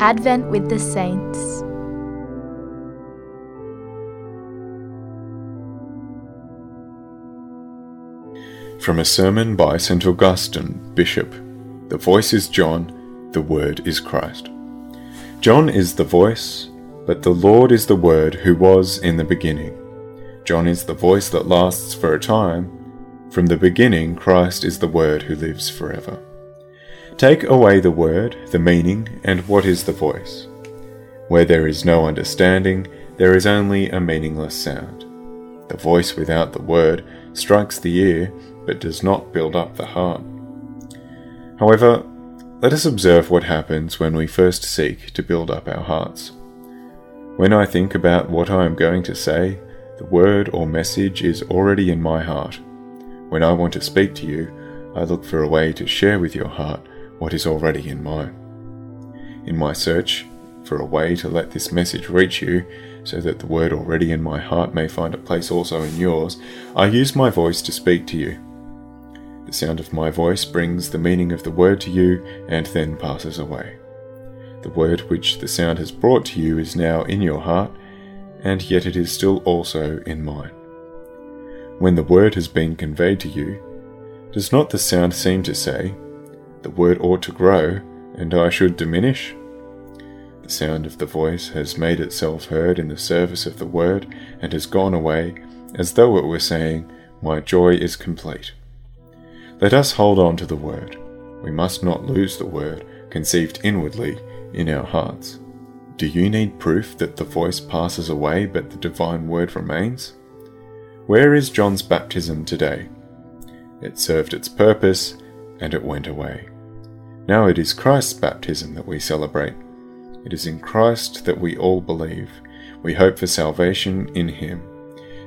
Advent with the Saints. From a sermon by St. Augustine, Bishop The voice is John, the Word is Christ. John is the voice, but the Lord is the Word who was in the beginning. John is the voice that lasts for a time. From the beginning, Christ is the Word who lives forever. Take away the word, the meaning, and what is the voice? Where there is no understanding, there is only a meaningless sound. The voice without the word strikes the ear, but does not build up the heart. However, let us observe what happens when we first seek to build up our hearts. When I think about what I am going to say, the word or message is already in my heart. When I want to speak to you, I look for a way to share with your heart what is already in mine. In my search for a way to let this message reach you, so that the word already in my heart may find a place also in yours, I use my voice to speak to you. The sound of my voice brings the meaning of the word to you and then passes away. The word which the sound has brought to you is now in your heart, and yet it is still also in mine. When the word has been conveyed to you, does not the sound seem to say, the word ought to grow, and I should diminish? The sound of the voice has made itself heard in the service of the word, and has gone away, as though it were saying, My joy is complete. Let us hold on to the word. We must not lose the word, conceived inwardly in our hearts. Do you need proof that the voice passes away but the divine word remains? Where is John's baptism today? It served its purpose, and it went away. Now it is Christ's baptism that we celebrate. It is in Christ that we all believe. We hope for salvation in Him.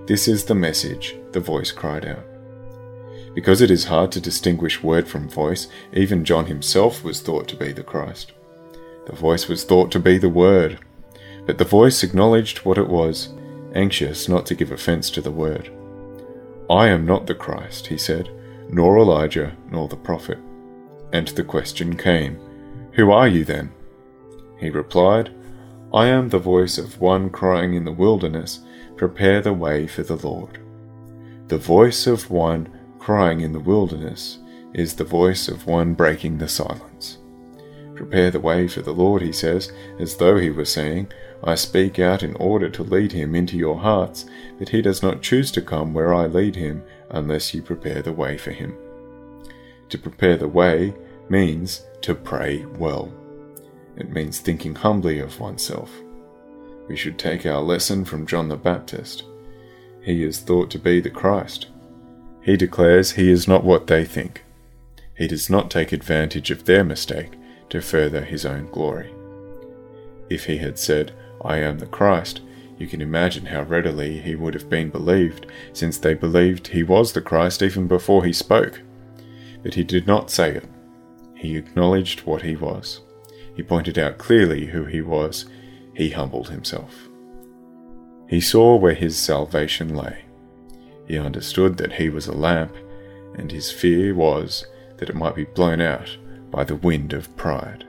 This is the message, the voice cried out. Because it is hard to distinguish word from voice, even John himself was thought to be the Christ. The voice was thought to be the Word, but the voice acknowledged what it was, anxious not to give offence to the Word. I am not the Christ, he said, nor Elijah, nor the prophet. And the question came, Who are you then? He replied, I am the voice of one crying in the wilderness, Prepare the way for the Lord. The voice of one crying in the wilderness is the voice of one breaking the silence. Prepare the way for the Lord, he says, as though he were saying, I speak out in order to lead him into your hearts, but he does not choose to come where I lead him unless you prepare the way for him. To prepare the way means to pray well. It means thinking humbly of oneself. We should take our lesson from John the Baptist. He is thought to be the Christ. He declares he is not what they think. He does not take advantage of their mistake to further his own glory. If he had said, I am the Christ, you can imagine how readily he would have been believed, since they believed he was the Christ even before he spoke. But he did not say it. He acknowledged what he was. He pointed out clearly who he was. He humbled himself. He saw where his salvation lay. He understood that he was a lamp, and his fear was that it might be blown out by the wind of pride.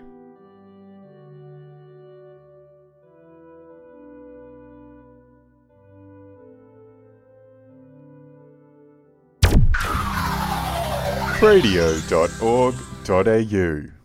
radio.org.au